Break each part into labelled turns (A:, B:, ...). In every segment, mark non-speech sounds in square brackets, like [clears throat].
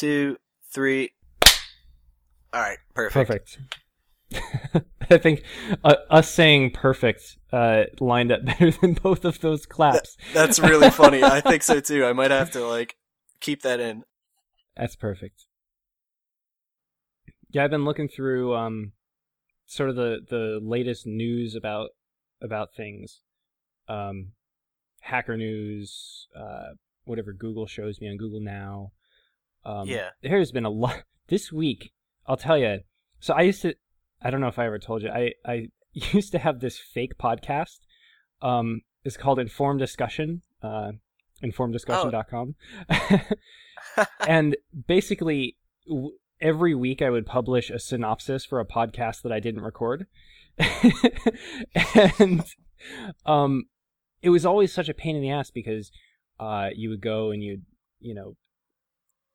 A: two, three. All right, perfect.
B: Perfect. [laughs] I think uh, us saying perfect uh, lined up [laughs] better than both of those claps.
A: That's really [laughs] funny. I think so too. I might have to like keep that in.
B: That's perfect. Yeah, I've been looking through um, sort of the, the latest news about about things. Um, Hacker News, uh, whatever Google shows me on Google Now. Um,
A: Yeah.
B: There's been a lot [laughs] this week. I'll tell you. So I used to. I don't know if I ever told you. I I [laughs] used to have this fake podcast. Um, it's called Informed Discussion. Uh, informeddiscussion.com. [laughs] and basically, w- every week I would publish a synopsis for a podcast that I didn't record. and um, it was always such a pain in the ass because uh, you would go and you'd, you know,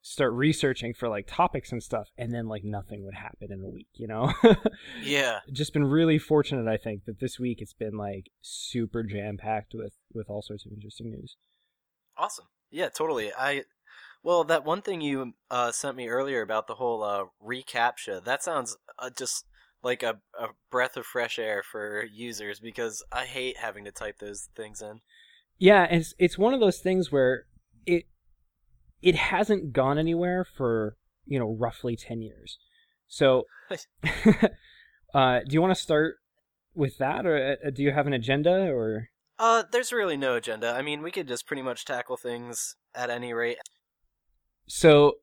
B: start researching for like topics and stuff, and then like nothing would happen in a week, you know? [laughs]
A: Yeah.
B: Just been really fortunate, I think, that this week it's been like super jam packed with with all sorts of interesting news.
A: Awesome. Yeah, totally. I well, that one thing you uh, sent me earlier about the whole uh, recaptcha that sounds uh, just like a, a breath of fresh air for users because I hate having to type those things in.
B: Yeah, it's it's one of those things where it it hasn't gone anywhere for you know roughly ten years. So, [laughs] uh, do you want to start with that, or uh, do you have an agenda, or
A: Uh, there's really no agenda. I mean, we could just pretty much tackle things at any rate.
B: so?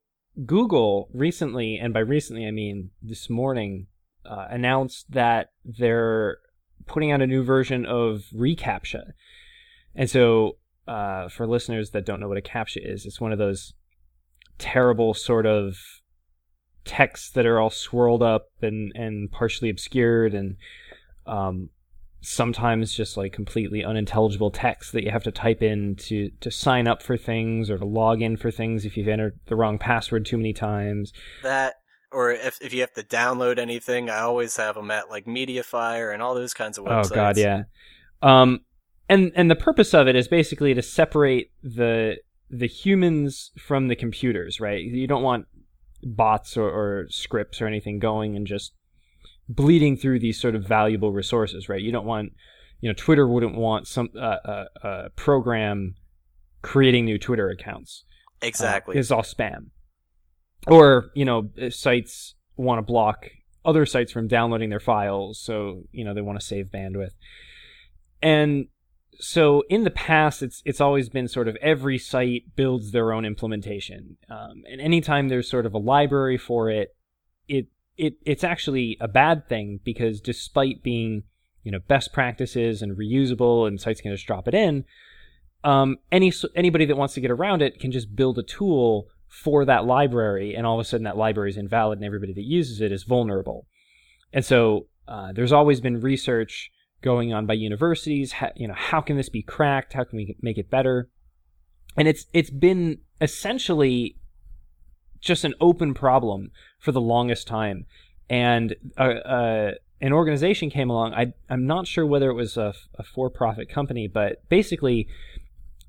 B: Google recently, and by recently I mean this morning, uh, announced that they're putting out a new version of reCAPTCHA, and so uh, for listeners that don't know what a captcha is, it's one of those terrible sort of texts that are all swirled up and and partially obscured and um, sometimes just like completely unintelligible text that you have to type in to to sign up for things or to log in for things if you've entered the wrong password too many times.
A: That, or if if you have to download anything, I always have them at like MediaFire and all those kinds of websites.
B: Oh god, yeah. Um and and the purpose of it is basically to separate the the humans from the computers, right? You don't want bots or, or scripts or anything going and just bleeding through these sort of valuable resources, right? You don't want, you know, Twitter wouldn't want some uh, uh, uh, program creating new Twitter accounts. Uh,
A: Exactly.
B: it's all spam. Or, you know, sites want to block other sites from downloading their files, so, you know, they want to save bandwidth. And so in the past, it's it's always been sort of every site builds their own implementation, um, and anytime there's sort of a library for it, it it it's actually a bad thing because despite being you know best practices and reusable, and sites can just drop it in, um, any anybody that wants to get around it can just build a tool for that library, and all of a sudden that library is invalid, and everybody that uses it is vulnerable. And so uh, there's always been research going on by universities. How, you know, how can this be cracked? How can we make it better? And it's it's been essentially just an open problem for the longest time. And uh, uh, an organization came along. I I'm not sure whether it was a, a for-profit company, but basically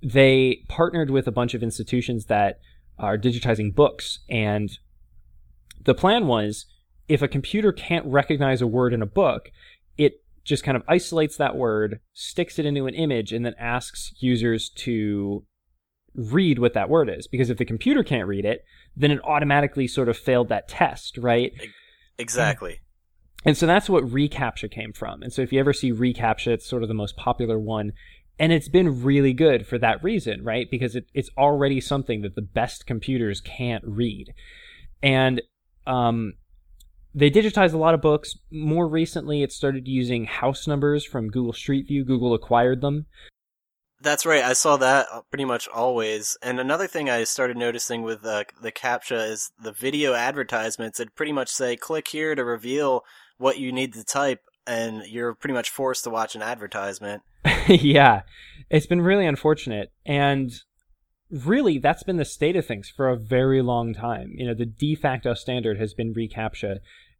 B: they partnered with a bunch of institutions that are digitizing books and the plan was if a computer can't recognize a word in a book it just kind of isolates that word sticks it into an image and then asks users to read what that word is because if the computer can't read it then it automatically sort of failed that test right
A: exactly.
B: and so that's what reCAPTCHA came from. And so if you ever see reCAPTCHA, it's sort of the most popular one. And it's been really good for that reason, right? Because it, it's already something that the best computers can't read. And um, they digitized a lot of books. More recently, it started using house numbers from Google Street View. Google acquired them.
A: That's right. I saw that uh, pretty much always. And another thing I started noticing with uh, the CAPTCHA is the video advertisements. It pretty much say, click here to reveal what you need to type, and you're pretty much forced to watch an advertisement. [laughs]
B: yeah, it's been really unfortunate. And really, that's been the state of things for a very long time. You know, the de facto standard has been reCAPTCHA,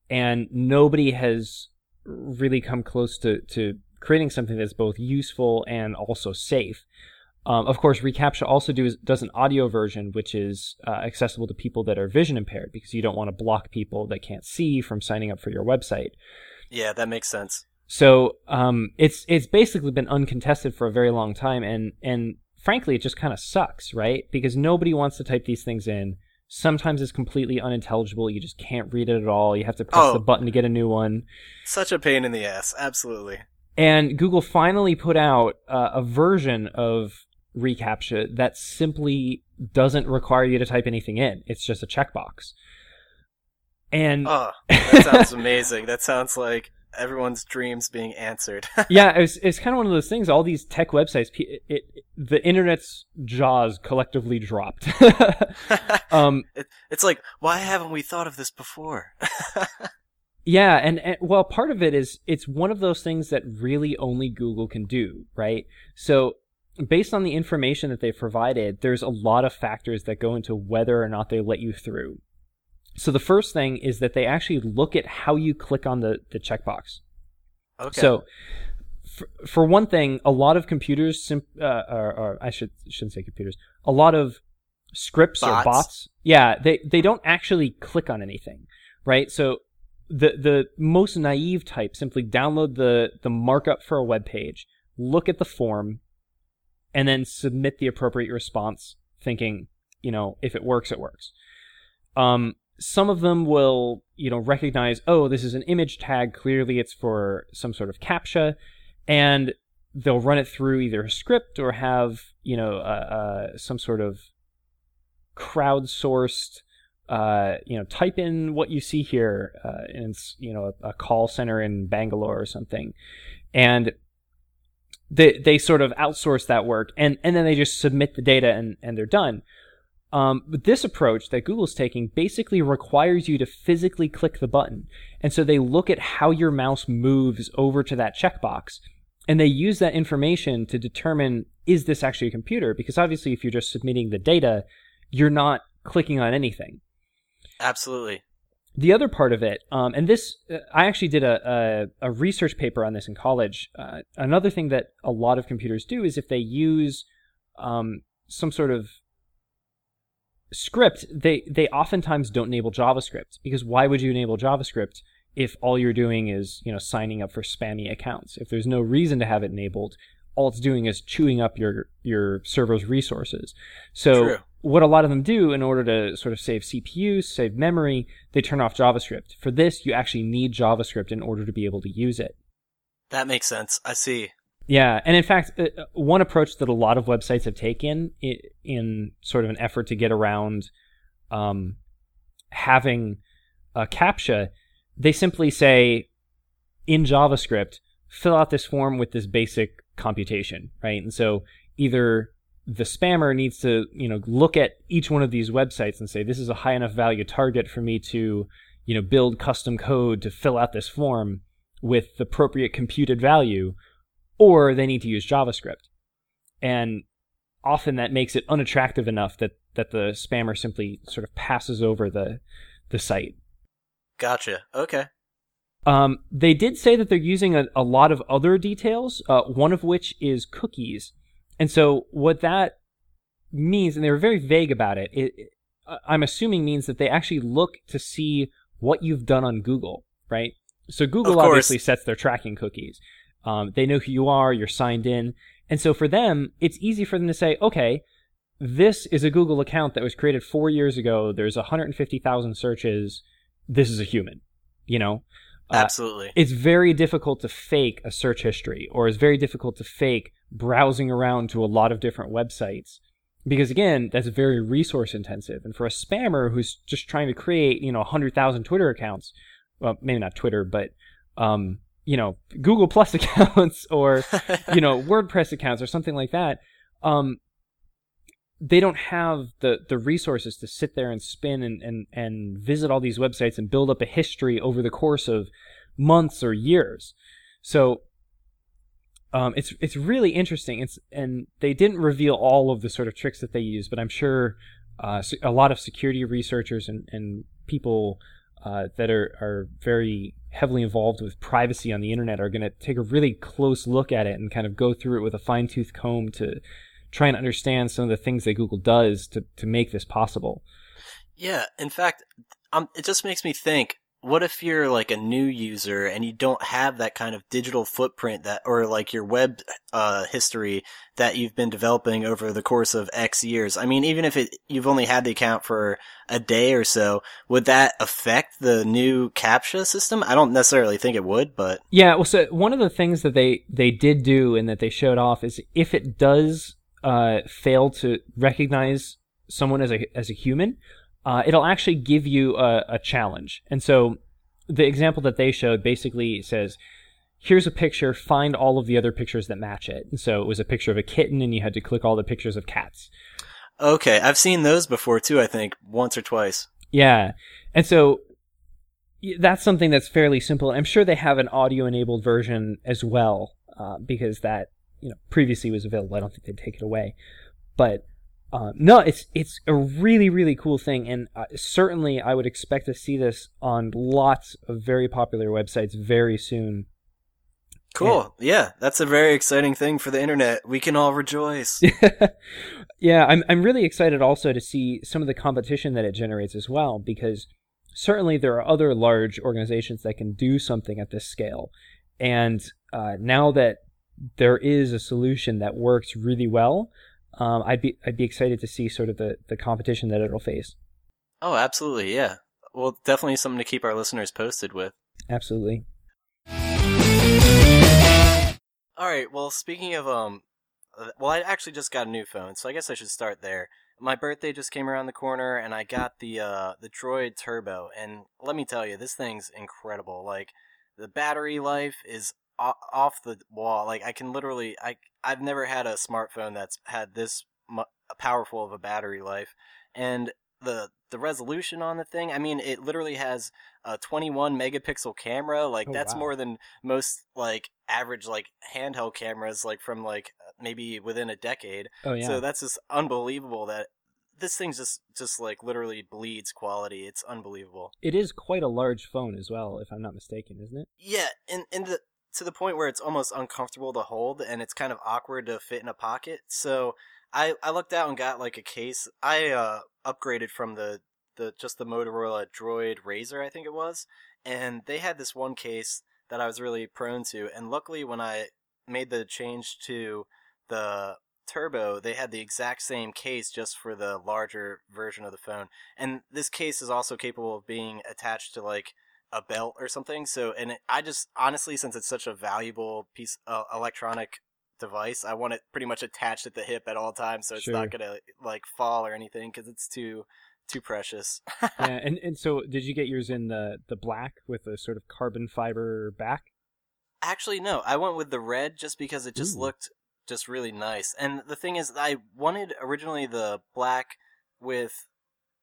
B: and nobody has really come close to, to creating something that's both useful and also safe. Um, of course, reCAPTCHA also does, does an audio version, which is uh, accessible to people that are vision impaired because you don't want to block people that can't see from signing up for your website.
A: Yeah, that makes sense.
B: So um, it's it's basically been uncontested for a very long time, and and frankly, it just kind of sucks, right? Because nobody wants to type these things in. Sometimes it's completely unintelligible. You just can't read it at all. You have to press
A: Oh.
B: the button to get a new one.
A: Such a pain in the ass. Absolutely.
B: And Google finally put out uh, a version of reCAPTCHA that simply doesn't require you to type anything in. It's just a checkbox. And
A: Oh, that [laughs] sounds amazing. That sounds like everyone's dreams being answered. [laughs]
B: yeah, it's it's kind of one of those things. All these tech websites, it, it the internet's jaws collectively dropped. [laughs] um,
A: it, it's like, why haven't we thought of this before? [laughs]
B: Yeah, and, and well, part of it is it's one of those things that really only Google can do, right? So, based on the information that they've provided, there's a lot of factors that go into whether or not they let you through. So, the first thing is that they actually look at how you click on the, the checkbox.
A: Okay.
B: So, for, for one thing, a lot of computers, sim- uh, or, or I should shouldn't say computers, a lot of scripts or
A: Bots?
B: bots, yeah, they they don't actually click on anything, right? So the the most naive type simply download the the markup for a web page, look at the form, and then submit the appropriate response, thinking, you know, if it works, it works. Um, some of them will, you know, recognize, oh, this is an image tag. Clearly, it's for some sort of captcha, and they'll run it through either a script or have, you know, uh, uh, some sort of crowdsourced, uh, you know, type in what you see here, uh, and it's, you know, a, a call center in Bangalore or something, and they they sort of outsource that work, and and then they just submit the data and and they're done. Um, but this approach that Google's taking basically requires you to physically click the button. And so they look at how your mouse moves over to that checkbox and they use that information to determine is this actually a computer? Because obviously, if you're just submitting the data, you're not clicking on anything.
A: Absolutely.
B: The other part of it, um, and this, uh, I actually did a, a, a research paper on this in college. Uh, another thing that a lot of computers do is if they use um, some sort of script, they they oftentimes don't enable JavaScript because why would you enable JavaScript if all you're doing is you know signing up for spammy accounts? If there's no reason to have it enabled, all it's doing is chewing up your your server's resources. So
A: True.
B: what a lot of them do in order to sort of save CPU, save memory, they turn off JavaScript. For this, you actually need JavaScript in order to be able to use it.
A: That makes sense. I see.
B: Yeah, and in fact, uh, one approach that a lot of websites have taken in sort of an effort to get around um, having a CAPTCHA, they simply say in JavaScript, fill out this form with this basic computation, right? And so either the spammer needs to, you know, look at each one of these websites and say, this is a high enough value target for me to, you know, build custom code to fill out this form with the appropriate computed value, or they need to use JavaScript. And often that makes it unattractive enough that, that the spammer simply sort of passes over the the site.
A: Gotcha. Okay.
B: Um, they did say that they're using a, a lot of other details, uh, one of which is cookies. And so what that means, and they were very vague about it, it, it I'm assuming means that they actually look to see what you've done on Google, right? So Google obviously sets their tracking cookies. Um, they know who you are, you're signed in. And so for them, it's easy for them to say, okay, this is a Google account that was created four years ago. There's 150,000 searches. This is a human, you know? Uh,
A: Absolutely.
B: it's very difficult to fake a search history or it's very difficult to fake browsing around to a lot of different websites because again that's very resource intensive and for a spammer who's just trying to create you know 100000 twitter accounts well maybe not twitter but um, you know google plus [laughs] accounts or you know [laughs] wordpress accounts or something like that um, they don't have the the resources to sit there and spin and, and and visit all these websites and build up a history over the course of months or years. So um, it's it's really interesting. It's and they didn't reveal all of the sort of tricks that they use but i'm sure uh, a lot of security researchers and, and people uh, that are are very heavily involved with privacy on the internet are going to take a really close look at it and kind of go through it with a fine tooth comb to try and understand some of the things that Google does to to make this possible.
A: Yeah, in fact, um, it just makes me think what if you're like a new user and you don't have that kind of digital footprint that or like your web uh, history that you've been developing over the course of x years? I mean even if it you've only had the account for a day or so would that affect the new captcha system? I don't necessarily think it would but
B: yeah well so one of the things that they they did do and that they showed off is if it does uh, fail to recognize someone as a as a human uh, it'll actually give you a, a challenge. And so the example that they showed basically says, here's a picture, find all of the other pictures that match it. And so it was a picture of a kitten, and you had to click all the pictures of cats.
A: Okay, I've seen those before too, I think, once or twice.
B: Yeah. And so that's something that's fairly simple. I'm sure they have an audio enabled version as well, uh, because that, you know, previously was available. I don't think they'd take it away. But uh, no, it's it's a really really cool thing, and uh, certainly I would expect to see this on lots of very popular websites very soon.
A: Cool. And, yeah, that's a very exciting thing for the internet. We can all rejoice. [laughs]
B: yeah, I'm I'm really excited also to see some of the competition that it generates as well, because certainly there are other large organizations that can do something at this scale, and uh, now that there is a solution that works really well um, I'd be I'd be excited to see sort of the the competition that it'll face.
A: Oh, absolutely, yeah. Well, definitely something to keep our listeners posted with.
B: Absolutely.
A: All right. Well, speaking of um, uh, well, I actually just got a new phone, so I guess I should start there. My birthday just came around the corner, and I got the uh the Droid Turbo, and let me tell you, this thing's incredible. Like the battery life is off the wall. Like I can literally, I I've never had a smartphone that's had this mu- powerful of a battery life, and the the resolution on the thing. I mean, it literally has a 21 megapixel camera. Like oh, that's wow. more than most like average like handheld cameras, like from like uh, maybe within a decade.
B: Oh yeah.
A: So that's just unbelievable that this thing's just just like literally bleeds quality. It's unbelievable.
B: It is quite a large phone as well, if I'm not mistaken, isn't it?
A: Yeah, and and the to the point where it's almost uncomfortable to hold and it's kind of awkward to fit in a pocket. So I I looked out and got like a case. I uh, upgraded from the the just the Motorola Droid RAZR, I think it was, and they had this one case that I was really prone to. And luckily, when I made the change to the Turbo, they had the exact same case just for the larger version of the phone. And this case is also capable of being attached to like a belt or something. So, and it, I just honestly, since it's such a valuable piece uh, electronic device, I want it pretty much attached at the hip at all times, so it's sure. not gonna like fall or anything because it's too too precious. [laughs]
B: yeah, and and so did you get yours in the the black with a sort of carbon fiber back?
A: Actually, no. I went with the red just because it just Ooh. looked just really nice. And the thing is, I wanted originally the black with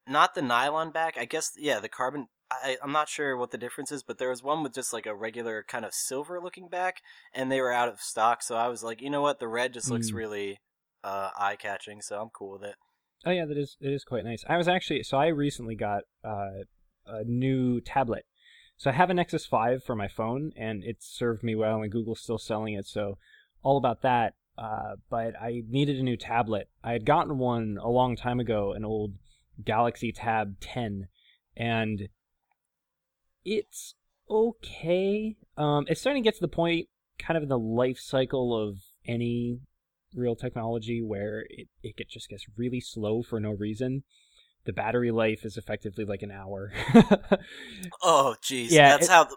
A: not the nylon back. I guess yeah, the carbon I, I'm not sure what the difference is, but there was one with just like a regular kind of silver looking back, and they were out of stock. So I was like, you know what, the red just looks mm. really uh, eye catching, so I'm cool with it.
B: Oh yeah, that is it is quite nice. I was actually so I recently got uh, a new tablet. So I have a Nexus 5 for my phone, and it served me well, and Google's still selling it, so all about that. Uh, but I needed a new tablet. I had gotten one a long time ago, an old Galaxy Tab 10, and it's okay. Um, it's starting to get to the point, kind of in the life cycle of any real technology, where it it just gets really slow for no reason. The battery life is effectively like an hour. [laughs]
A: oh, jeez. Yeah, that's it, how. The,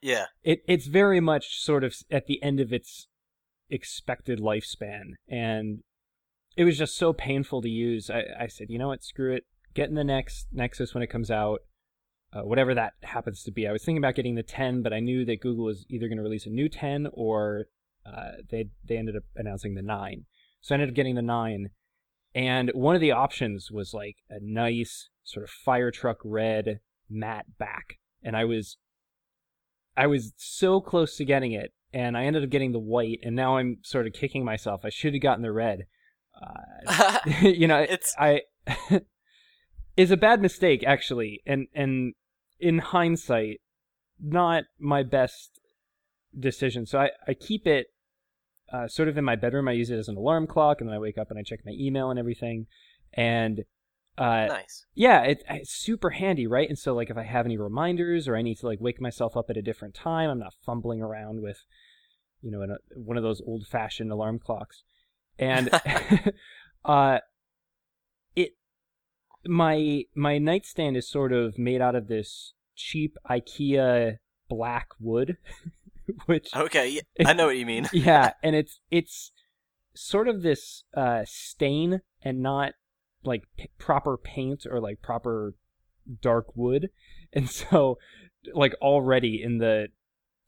A: yeah.
B: It it's very much sort of at the end of its expected lifespan, and it was just so painful to use. I, I said, you know what, screw it. Get in the next Nexus when it comes out uh, whatever that happens to be. I was thinking about getting the 10, but I knew that Google was either going to release a new 10 or uh, they they ended up announcing the 9. So I ended up getting the 9, and one of the options was like a nice sort of fire truck red matte back, and I was I was so close to getting it, and I ended up getting the white, and now I'm sort of kicking myself. I should have gotten the red. Uh, [laughs] you know, [laughs] it's I. [laughs] is a bad mistake actually, and and in hindsight, not my best decision. So I, I keep it uh, sort of in my bedroom. I use it as an alarm clock, and then I wake up and I check my email and everything. And uh,
A: nice.
B: Yeah, it, it's super handy, right? And so, like, if I have any reminders or I need to like wake myself up at a different time, I'm not fumbling around with, you know, one of those old-fashioned alarm clocks. And [laughs] uh, my my nightstand is sort of made out of this cheap IKEA black wood, [laughs] which
A: okay, I know what you mean. [laughs]
B: yeah, and it's it's sort of this uh, stain and not like p- proper paint or like proper dark wood, [laughs] and so like already in the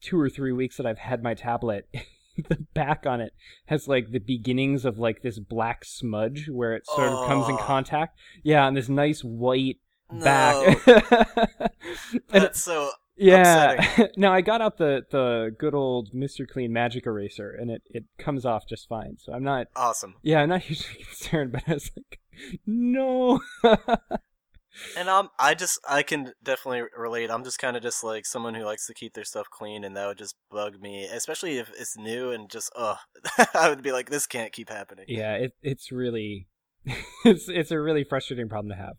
B: two or three weeks that I've had my tablet. [laughs] the back on it has like the beginnings of like this black smudge where it sort of comes in contact. Yeah, and this nice white
A: No.
B: back. [laughs]
A: That's so
B: yeah. [laughs] now I got out the the good old Mr. Clean Magic Eraser, and it it comes off just fine. So I'm not.
A: awesome.
B: Yeah, I'm not hugely concerned, but I was like, no.
A: And um, I just I can definitely relate. I'm just kind of just like someone who likes to keep their stuff clean, and that would just bug me, especially if it's new and just ugh. [laughs] I would be like, this can't keep happening.
B: yeah, it it's really [laughs] it's it's a really frustrating problem to have.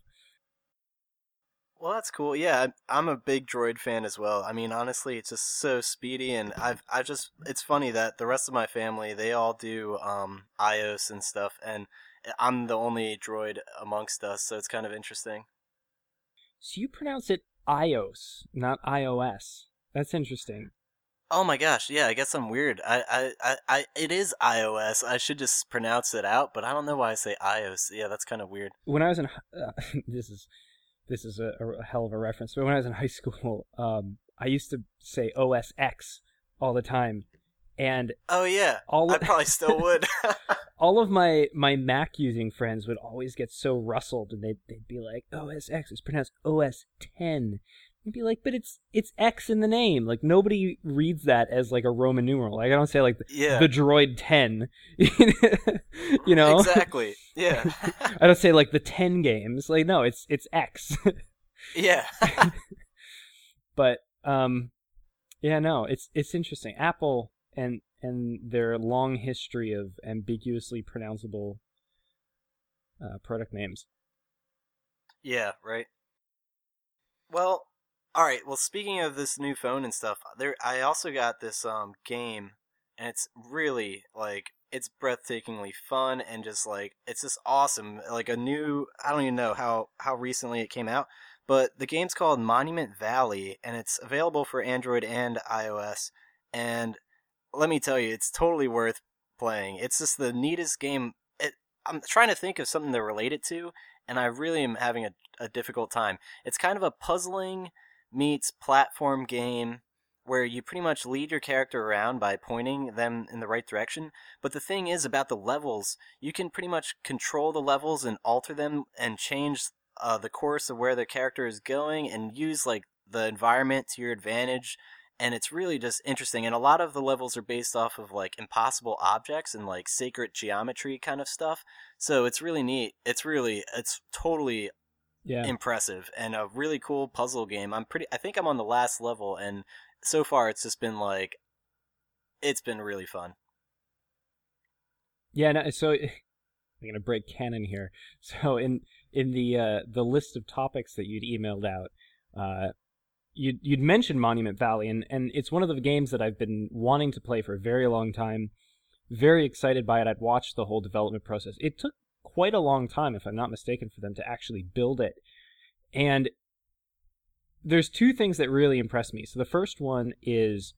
A: Well, that's cool. Yeah, I'm- I'm a big Droid fan as well. I mean, honestly, it's just so speedy, and I've I just it's funny that the rest of my family they all do um iOS and stuff, and I'm the only Droid amongst us, so it's kind of interesting.
B: So you pronounce it iOS, not iOS. That's interesting.
A: Oh my gosh, yeah, I guess I'm weird. I, I, I, I it is iOS. I should just pronounce it out, but I don't know why I say iOS. Yeah, that's kind of weird.
B: When I was in uh, [laughs] this is this is a, a hell of a reference, but when I was in high [laughs] school, um, I used to say OS X all the time, and
A: Oh yeah,
B: all
A: I probably still [laughs] would. [laughs]
B: all of my my Mac using friends would always get so rustled, and they'd they'd be like, "OS X is pronounced OS 10." I'd be like, "But it's it's X in the name. Like nobody reads that as like a Roman numeral. Like I don't say like
A: yeah,
B: the Droid 10. [laughs] you know,
A: exactly. Yeah,
B: I don't say like the 10 games. Like no, it's it's X.
A: yeah.
B: but um, yeah, no, it's it's interesting. Apple and and their long history of ambiguously pronounceable uh, product names.
A: Yeah, right. Well, all right. Well, speaking of this new phone and stuff, there I also got this um game, and it's really like it's breathtakingly fun and just like it's just awesome. Like a new, I don't even know how how recently it came out, but the game's called Monument Valley, and it's available for Android and iOS. And let me tell you, it's totally worth playing. It's just the neatest game. It, I'm trying to think of something to relate it to, and I really am having a, a difficult time. It's kind of a puzzling meets platform game where you pretty much lead your character around by pointing them in the right direction. But the thing is about the levels, you can pretty much control the levels and alter them and change uh, the course of where the character is going and use like the environment to your advantage. And it's really just interesting. And a lot of the levels are based off of like impossible objects and like sacred geometry kind of stuff. So it's really neat. It's really, it's totally
B: Yeah.
A: impressive and a really cool puzzle game. I'm pretty I think I'm on the last level and so far it's just been like it's been really fun.
B: Yeah, no, so [laughs] I'm gonna break canon here. So in in the uh, the list of topics that you'd emailed out, uh, you'd you'd mentioned Monument Valley, and and it's one of the games that I've been wanting to play for a very long time. Very excited by it. I'd watched the whole development process. It took quite a long time, if I'm not mistaken, for them to actually build it. And there's two things that really impress me. So the first one is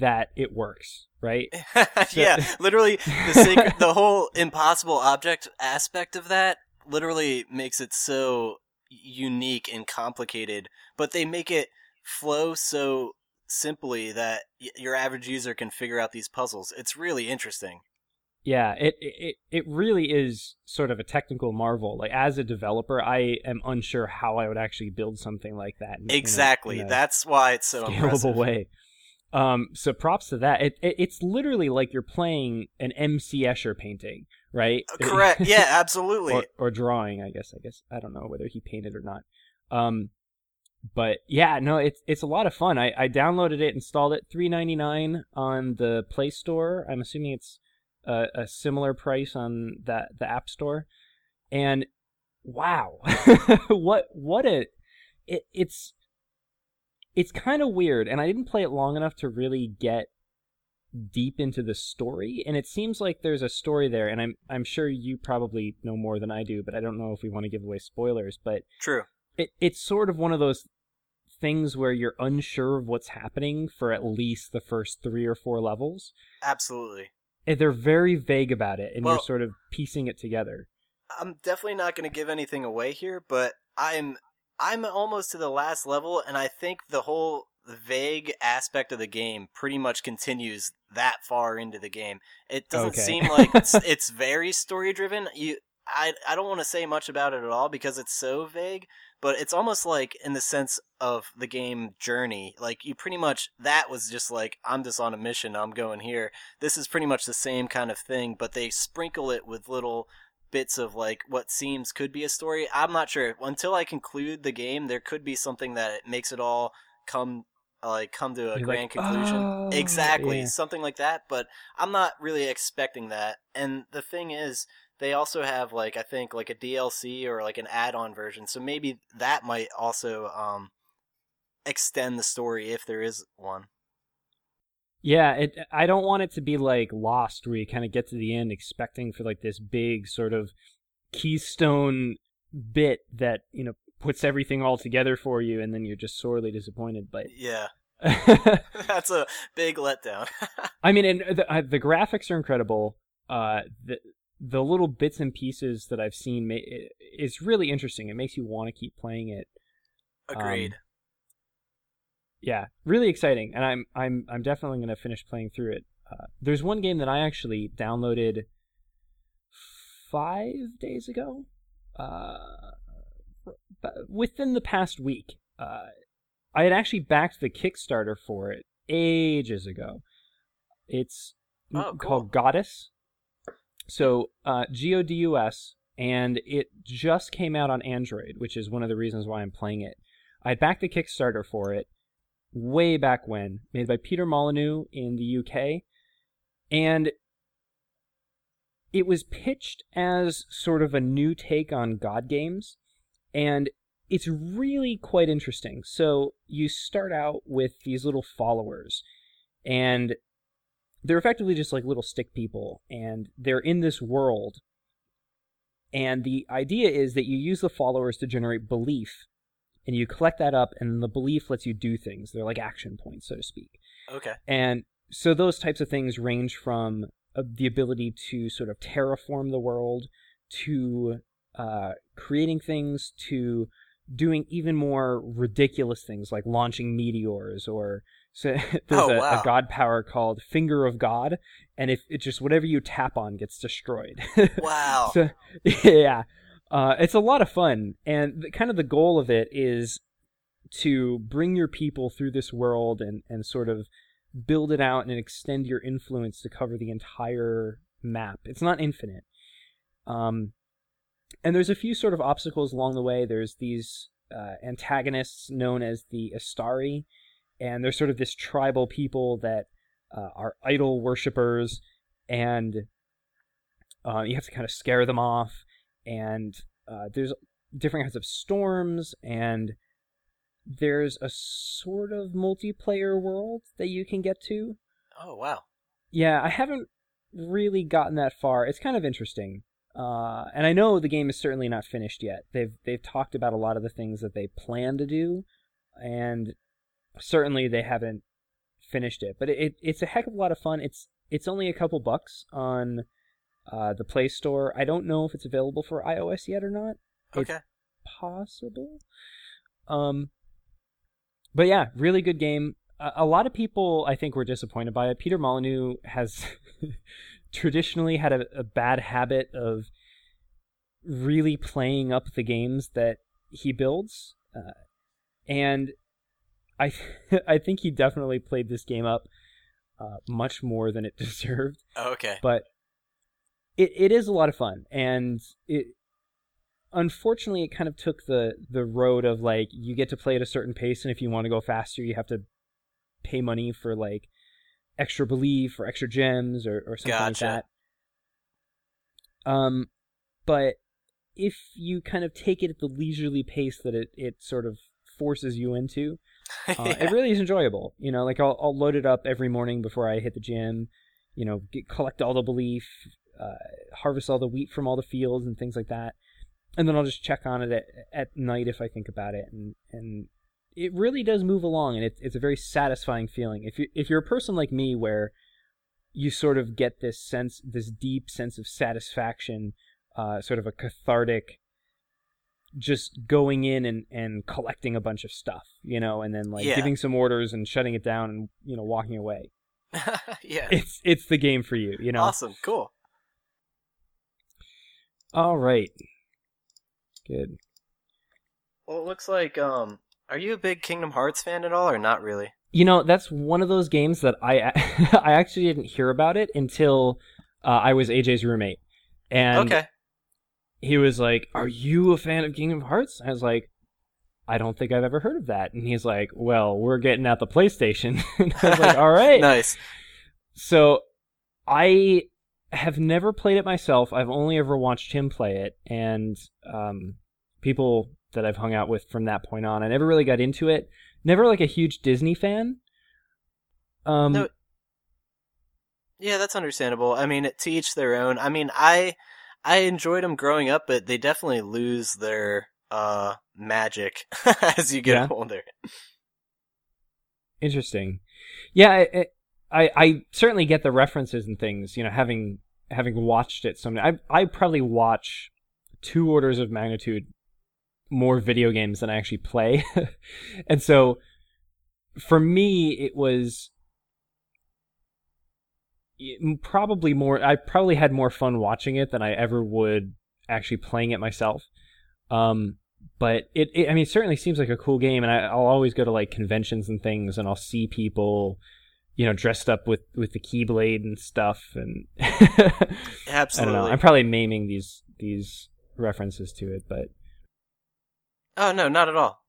B: that it works, right? [laughs]
A: yeah, literally the sacred, the whole [laughs] impossible object aspect of that literally makes it so unique and complicated, but they make it flow so simply that y- your average user can figure out these puzzles. It's really interesting.
B: Yeah, it, it it really is sort of a technical marvel. Like as a developer, I am unsure how I would actually build something like that. in- in a-
A: Exactly.
B: in a
A: That's why it's so
B: scalable
A: impressive.
B: way. Um, so props to that. It, it it's literally like you're playing an M.C. Escher painting, right?
A: Uh, Correct. Yeah, [laughs] absolutely.
B: or, or drawing, I guess. I guess I don't know whether he painted or not. Um, but yeah, no, it's it's a lot of fun. I, I downloaded it, installed it, three ninety nine on the Play Store. I'm assuming it's a, a similar price on that the App Store, and wow, [laughs] what what a it, it's it's kind of weird, and I didn't play it long enough to really get deep into the story and it seems like there's a story there and I'm I'm sure you probably know more than I do but I don't know if we want to give away spoilers but
A: True.
B: It it's sort of one of those things where you're unsure of what's happening for at least the first 3 or 4 levels.
A: Absolutely.
B: And they're very vague about it and
A: Well-
B: you're sort of piecing it together.
A: I'm definitely not going to give anything away here, but I'm I'm almost to the last level, and I think the whole vague aspect of the game pretty much continues that far into the game. It doesn't
B: Okay.
A: seem like it's, [laughs] it's very story driven. You, I I don't want to say much about it at all because it's so vague. But it's almost like in the sense of the game journey. Like you pretty much that was just like I'm just on a mission. I'm going here. This is pretty much the same kind of thing, but they sprinkle it with little bits of like what seems could be a story. I'm not sure. Until I conclude the game, there could be something that makes it all come like come to a
B: You're
A: grand
B: like,
A: conclusion.
B: "Oh,"
A: exactly,
B: yeah.
A: something like that, but I'm not really expecting that. And the thing is, they also have like I think like a DLC or like an add-on version. So maybe that might also um extend the story if there is one.
B: Yeah, it. I don't want it to be like Lost, where you kind of get to the end expecting for like this big sort of keystone bit that you know puts everything all together for you, and then you're just sorely disappointed. But
A: Yeah. [laughs] [laughs] That's a big letdown. [laughs]
B: I mean, and the, uh, the graphics are incredible. Uh, the the little bits and pieces that I've seen, ma- it's really interesting. It makes you want to keep playing it.
A: Agreed.
B: Yeah, really exciting, and I'm I'm I'm definitely going to finish playing through it. Uh, there's one game that I actually downloaded five days ago, uh, within the past week. Uh, I had actually backed the Kickstarter for it ages ago. It's
A: Oh, cool.
B: called Godus. So uh, G O D U S, and it just came out on Android, which is one of the reasons why I'm playing it. I backed the Kickstarter for it way back when, made by Peter Molyneux in the UK, and it was pitched as sort of a new take on God games, and it's really quite interesting. So you start out with these little followers, and they're effectively just like little stick people, and they're in this world. And the idea is that you use the followers to generate belief, and you collect that up, and the belief lets you do things. They're like action points, so to speak.
A: okay.
B: And so those types of things range from uh, the ability to sort of terraform the world to uh, creating things to doing even more ridiculous things like launching meteors or [laughs] so there's
A: Oh,
B: a,
A: wow.
B: a god power called finger of god and if it just whatever you tap on gets destroyed [laughs]
A: Wow.
B: so [laughs] yeah uh, it's a lot of fun and the, kind of the goal of it is to bring your people through this world and, and sort of build it out and extend your influence to cover the entire map. It's not infinite. Um, and there's a few sort of obstacles along the way. There's these uh, antagonists known as the astari and they're sort of this tribal people that uh, are idol worshippers and uh, you have to kind of scare them off and uh, there's different kinds of storms and there's a sort of multiplayer world that you can get to.
A: Oh wow.
B: yeah i haven't really gotten that far. It's kind of interesting uh, and i know the game is certainly not finished yet. They've they've talked about a lot of the things that they plan to do and certainly they haven't finished it but it, it's a heck of a lot of fun. It's it's only a couple bucks on uh, the play store i don't know if it's available for ios yet or not It's
A: Okay.
B: possible. Um, but yeah, really good game. A, a lot of people, I think, were disappointed by it. Peter Molyneux has [laughs] traditionally had a, a bad habit of really playing up the games that he builds, uh, and I [laughs] I think he definitely played this game up uh, much more than it [laughs] deserved
A: Oh, okay.
B: but it, it is a lot of fun and it unfortunately, it kind of took the the road of like you get to play at a certain pace, and if you want to go faster, you have to pay money for like extra belief or extra gems or, or something
A: Gotcha.
B: like that. Um, but if you kind of take it at the leisurely pace that it, it sort of forces you into, [laughs] uh,
A: Yeah.
B: it really is enjoyable. You know, like I'll, I'll load it up every morning before I hit the gym. You know, get, collect all the belief, uh, harvest all the wheat from all the fields and things like that, and then I'll just check on it at, at night if I think about it, and and it really does move along, and it's it's a very satisfying feeling. If you if you're a person like me where you sort of get this sense, this deep sense of satisfaction, uh, sort of a cathartic just going in and, and collecting a bunch of stuff, you know, and then like
A: Yeah.
B: giving some orders and shutting it down and you know walking away. [laughs]
A: yeah.
B: It's it's the game for you, you know.
A: Awesome. Cool.
B: All right. Good.
A: Well, it looks like um are you a big Kingdom Hearts fan at all or not really?
B: You know, that's one of those games that I [laughs] I actually didn't hear about it until uh, I was AJ's roommate. And
A: okay.
B: he was like, "Are you a fan of Kingdom Hearts?" I was like, "I don't think I've ever heard of that." And he's like, "Well, we're getting at the PlayStation." [laughs] and I was like, [laughs] "All right."
A: Nice.
B: So I have never played it myself. I've only ever watched him play it, and um, people that I've hung out with from that point on. I never really got into it. Never like a huge Disney fan. Um,
A: No, Yeah, that's understandable. I mean, to each their own. I mean, I I enjoyed them growing up, but they definitely lose their uh magic [laughs] as you get
B: Yeah.
A: older.
B: interesting. Yeah, I, I I certainly get the references and things. You know, having having watched it so many, I I probably watch two orders of magnitude more video games than I actually play, [laughs] and so for me it was probably more. I probably had more fun watching it than I ever would actually playing it myself. Um, but it, it I mean, it certainly seems like a cool game, and I, I'll always go to like conventions and things, and I'll see people, you know, dressed up with with the Keyblade and stuff, and [laughs] I don't know. I'm probably maiming these these references to it, but
A: Oh no, not at all.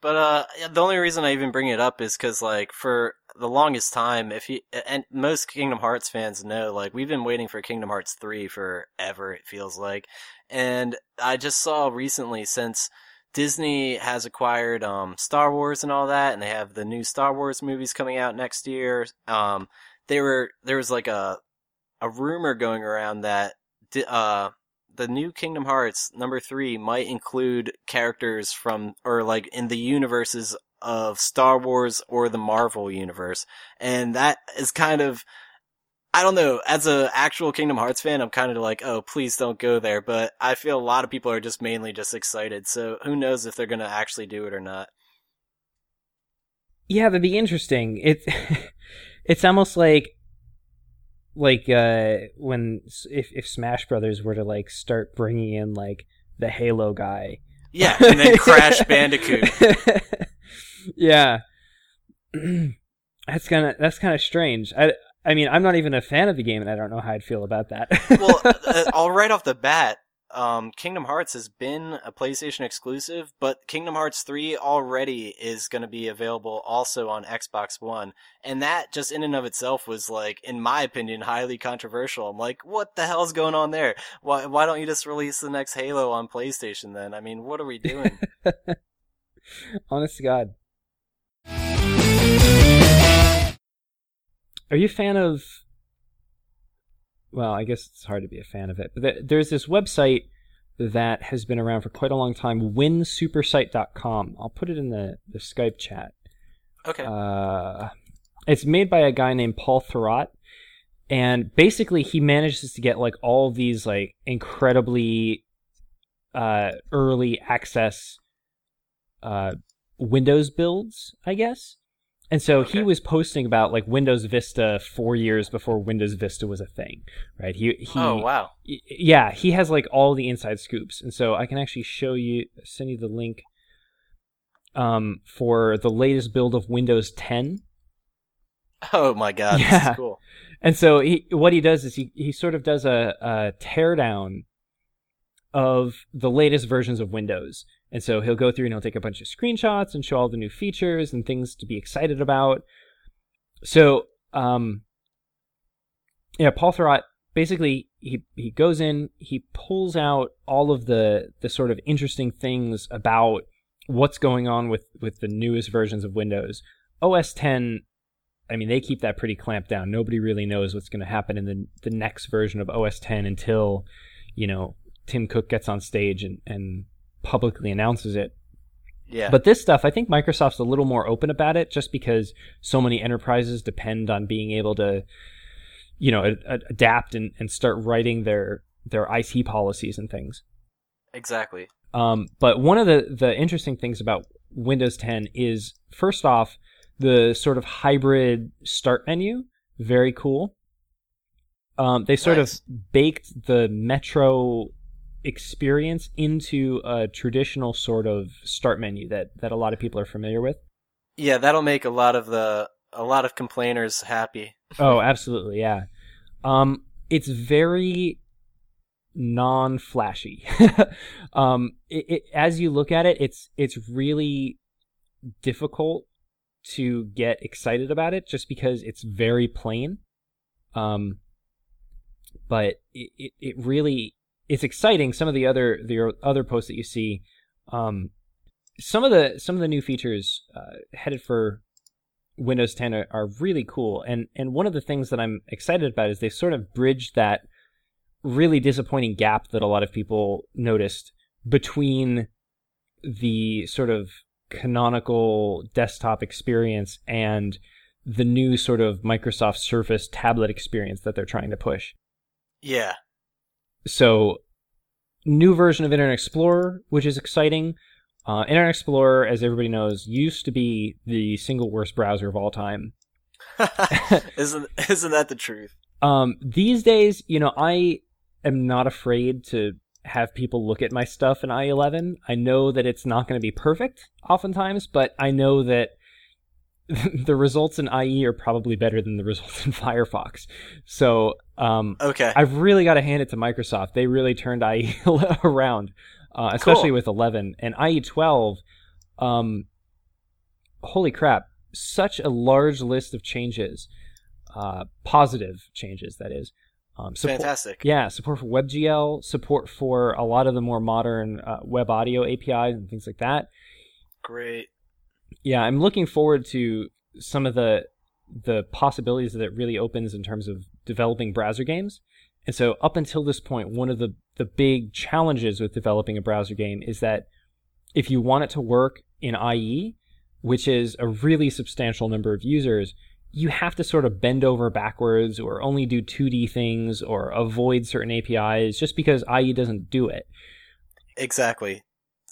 A: But uh, the only reason I even bring it up is because like for the longest time, if you and most Kingdom Hearts fans know, like we've been waiting for Kingdom Hearts three forever. It feels like, and I just saw recently since Disney has acquired um Star Wars and all that, and they have the new Star Wars movies coming out next year. Um, they were there was like a a rumor going around that uh the new Kingdom Hearts number three might include characters from or like in the universes of Star Wars or the Marvel universe, and that is kind of. I don't know. As a actual Kingdom Hearts fan, I'm kind of like, oh, please don't go there. But I feel a lot of people are just mainly just excited. So who knows if they're gonna actually do it or not?
B: yeah, that'd be interesting. It's [laughs] it's almost like like uh when if if Smash Brothers were to like start bringing in like the Halo guy
A: Yeah, and then Crash [laughs] Bandicoot. [laughs]
B: yeah, [clears throat] that's kind of that's kind of strange. I I mean, I'm not even a fan of the game, and I don't know how I'd feel about that.
A: well, [laughs] uh, all right off the bat, um, Kingdom Hearts has been a PlayStation exclusive, but Kingdom Hearts 3 already is going to be available also on Xbox One. And that just in and of itself was like, in my opinion, highly controversial. I'm like, what the hell's going on there? Why, why don't you just release the next Halo on PlayStation then? I mean, what are we doing? [laughs]
B: Honest to God. Are you a fan of? Well, I guess it's hard to be a fan of it, but there's this website that has been around for quite a long time, winsupersite.com. I'll put it in the, the Skype chat.
A: okay.
B: Uh, it's made by a guy named Paul Thurrott, and basically he manages to get like all these like incredibly uh, early access uh, Windows builds, I guess. And so he was posting about like Windows Vista four years before Windows Vista was a thing, right? He he
A: oh, wow.
B: yeah, he has like all the inside scoops, and so I can actually show you, send you the link, um, for the latest build of Windows 10.
A: Oh my god, this
B: Yeah.
A: is cool.
B: And so he, what he does is he he sort of does a, a teardown of the latest versions of Windows. And so he'll go through and he'll take a bunch of screenshots and show all the new features and things to be excited about. So, um, yeah, Paul Thurrott basically he he goes in, he pulls out all of the the sort of interesting things about what's going on with with the newest versions of Windows. OS 10 I mean, they keep that pretty clamped down. Nobody really knows what's going to happen in the the next version of OS 10 until, you know, Tim Cook gets on stage and, and publicly announces it.
A: Yeah.
B: But this stuff, I think Microsoft's a little more open about it just because so many enterprises depend on being able to, you know, a, a, adapt and, and start writing their their IT policies and things.
A: Exactly.
B: Um, but one of the, the interesting things about Windows 10 is, first off, the sort of hybrid start menu. Very cool. Um, they sort
A: Nice.
B: of baked the Metro experience into a traditional sort of start menu that, that a lot of people are familiar with.
A: Yeah, that'll make a lot of the a lot of complainers happy. [laughs]
B: Oh, absolutely, yeah. Um, it's very non-flashy. [laughs] um, it, it, as you look at it, it's it's really difficult to get excited about it just because it's very plain. Um, but it, it, it really it's exciting. Some of the other the other posts that you see, um, some of the some of the new features uh, headed for Windows 10 are, are really cool. And and one of the things that I'm excited about is they've sort of bridged that really disappointing gap that a lot of people noticed between the sort of canonical desktop experience and the new sort of Microsoft Surface tablet experience that they're trying to push.
A: Yeah.
B: So, new version of Internet Explorer, which is exciting. Uh, Internet Explorer, as everybody knows, used to be the single worst browser of all time. [laughs]
A: isn't isn't that the truth?
B: Um, these days, you know, I am not afraid to have people look at my stuff in IE11. I know that it's not going to be perfect oftentimes, but I know that [laughs] the results in IE are probably better than the results in Firefox. So, um,
A: Okay.
B: I've really got to hand it to Microsoft. They really turned IE [laughs] around, uh, especially
A: Cool.
B: with 11 and IE 12. Um, holy crap! Such a large list of changes, uh, positive changes. That is, um, support,
A: Fantastic.
B: yeah, support for WebGL, support for a lot of the more modern uh, web audio APIs and things like that.
A: Great.
B: Yeah, I'm looking forward to some of the the possibilities that it really opens in terms of developing browser games. And so up until this point, one of the the big challenges with developing a browser game is that if you want it to work in IE, which is a really substantial number of users, you have to sort of bend over backwards or only do 2D things or avoid certain APIs just because IE doesn't do it.
A: Exactly.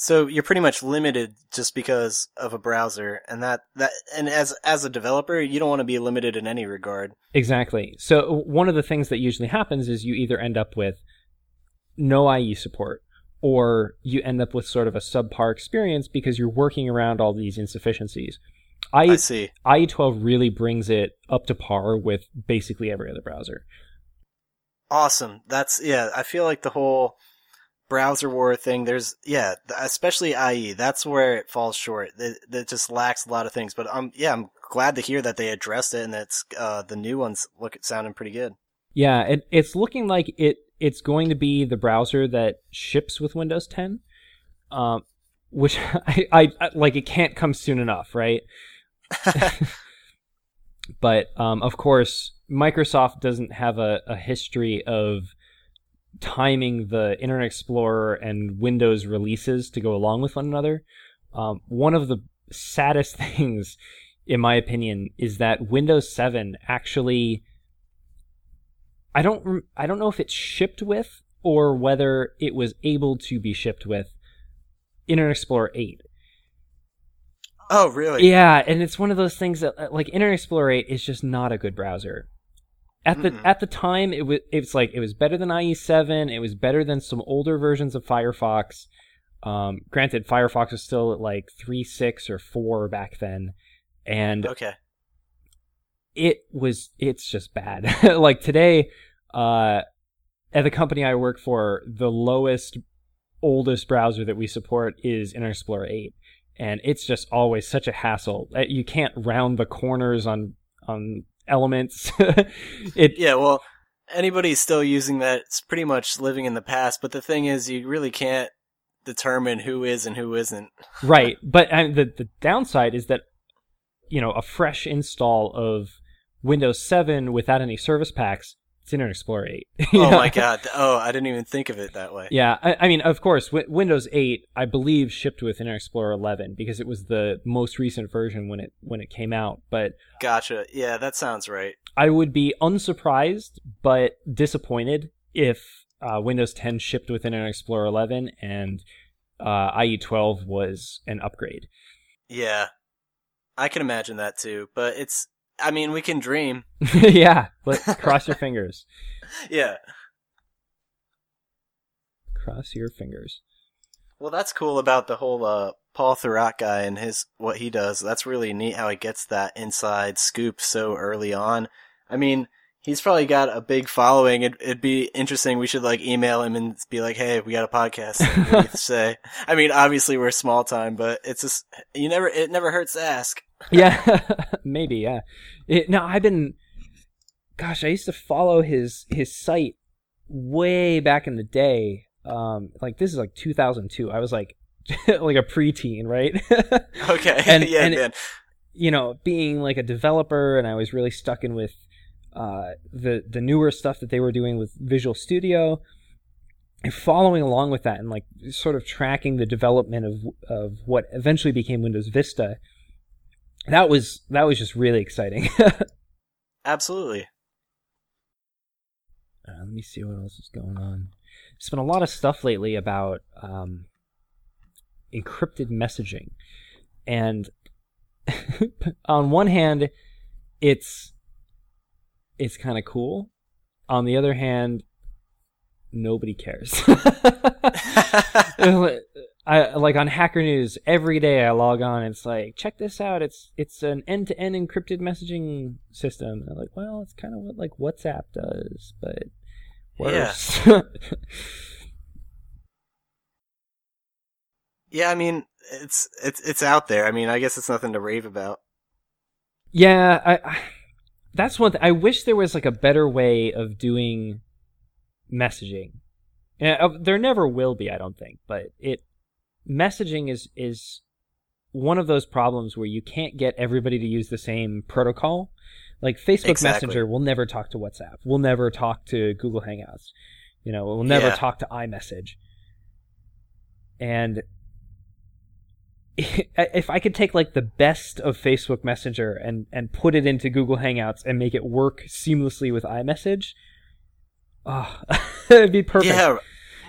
A: So you're pretty much limited just because of a browser, and that that and as as a developer, you don't want to be limited in any regard.
B: Exactly. So one of the things that usually happens is you either end up with no IE support or you end up with sort of a subpar experience because you're working around all these insufficiencies.
A: I
B: IE,
A: see.
B: IE12 really brings it up to par with basically every other browser.
A: Awesome. That's yeah. I feel like the whole browser war thing. There's yeah, especially IE. That's where it falls short. It, it just lacks a lot of things. But um, yeah, I'm glad to hear that they addressed it and that's uh the new ones look sounding pretty good.
B: Yeah, it, it's looking like it it's going to be the browser that ships with Windows 10, um, which [laughs] I, I, I like. It can't come soon enough, right? [laughs] [laughs] but um, of course, Microsoft doesn't have a, a history of timing the Internet Explorer and Windows releases to go along with one another. Um, one of the saddest [laughs] things, in my opinion, is that Windows 7 actually. I don't. I don't know if it's shipped with or whether it was able to be shipped with Internet Explorer 8.
A: oh, really?
B: Yeah, and it's one of those things that like Internet Explorer 8 is just not a good browser. At the
A: Mm-mm.
B: at the time, it was it's like it was better than IE7. It was better than some older versions of Firefox. Um, granted, Firefox was still at like three six or four back then, and
A: Okay.
B: it was it's just bad. [laughs] like today, uh, at the company I work for, the lowest oldest browser that we support is Internet Explorer 8, and it's just always such a hassle. Uh, You can't round the corners on on elements. [laughs] it
A: Yeah, well, anybody still using that, it's pretty much living in the past. But the thing is, you really can't determine who is and who isn't. [laughs]
B: right, but the the downside is that you know a fresh install of Windows 7 without any service packs, it's Internet Explorer 8. [laughs]
A: Oh my god! Oh, I didn't even think of it that way.
B: Yeah, I, I mean, of course, w- Windows 8, I believe, shipped with Internet Explorer 11 because it was the most recent version when it when it came out. But
A: Gotcha. Yeah, that sounds right.
B: I would be unsurprised but disappointed if uh, Windows 10 shipped with Internet Explorer 11 and uh, IE12 was an upgrade.
A: Yeah, I can imagine that too. But it's, I mean, we can dream. [laughs]
B: yeah, but cross your fingers. [laughs]
A: Yeah.
B: Cross your fingers.
A: Well, that's cool about the whole uh, Paul Thurrott guy and his what he does. That's really neat how he gets that inside scoop so early on. I mean, he's probably got a big following. It, it'd be interesting. We should like email him and be like, "Hey, we got a podcast. What do you [laughs] say?" I mean, obviously we're small time, but it's just you never. It never hurts to ask.
B: Yeah. [laughs] Maybe yeah. It, no i've been gosh i used to follow his his site way back in the day. Um like this is like 2002 i was like [laughs] like a preteen right? [laughs]
A: Okay.
B: And-
A: yeah,
B: and-
A: man.
B: you know being like a developer and i was really stuck in with uh the the newer stuff that they were doing with visual studio and following along with that and like sort of tracking the development of of what eventually became windows vista that was that was just really exciting [laughs]
A: Absolutely.
B: Uh, let me see what else is going on. There's been a lot of stuff lately about um, encrypted messaging, and [laughs] on one hand, it's it's kind of cool. On the other hand, nobody cares. [laughs] I like on Hacker News every day. I log on. It's like, check this out. It's it's an end-to-end encrypted messaging system. And I'm like, well, it's kind of what like WhatsApp does, but worse.
A: yeah, I mean, it's it's it's out there. I mean, I guess it's nothing to rave about.
B: Yeah, I, I that's one. Th- I wish there was like a better way of doing messaging. Yeah, uh, there never will be, I don't think. But it messaging is is one of those problems where you can't get everybody to use the same protocol. Like Facebook
A: Exactly.
B: Messenger will never talk to WhatsApp. We'll never talk to Google Hangouts. You know, we'll never
A: Yeah.
B: talk to iMessage. And if I could take like the best of Facebook Messenger and and put it into Google Hangouts and make it work seamlessly with iMessage, oh, [laughs] it'd be perfect.
A: Yeah,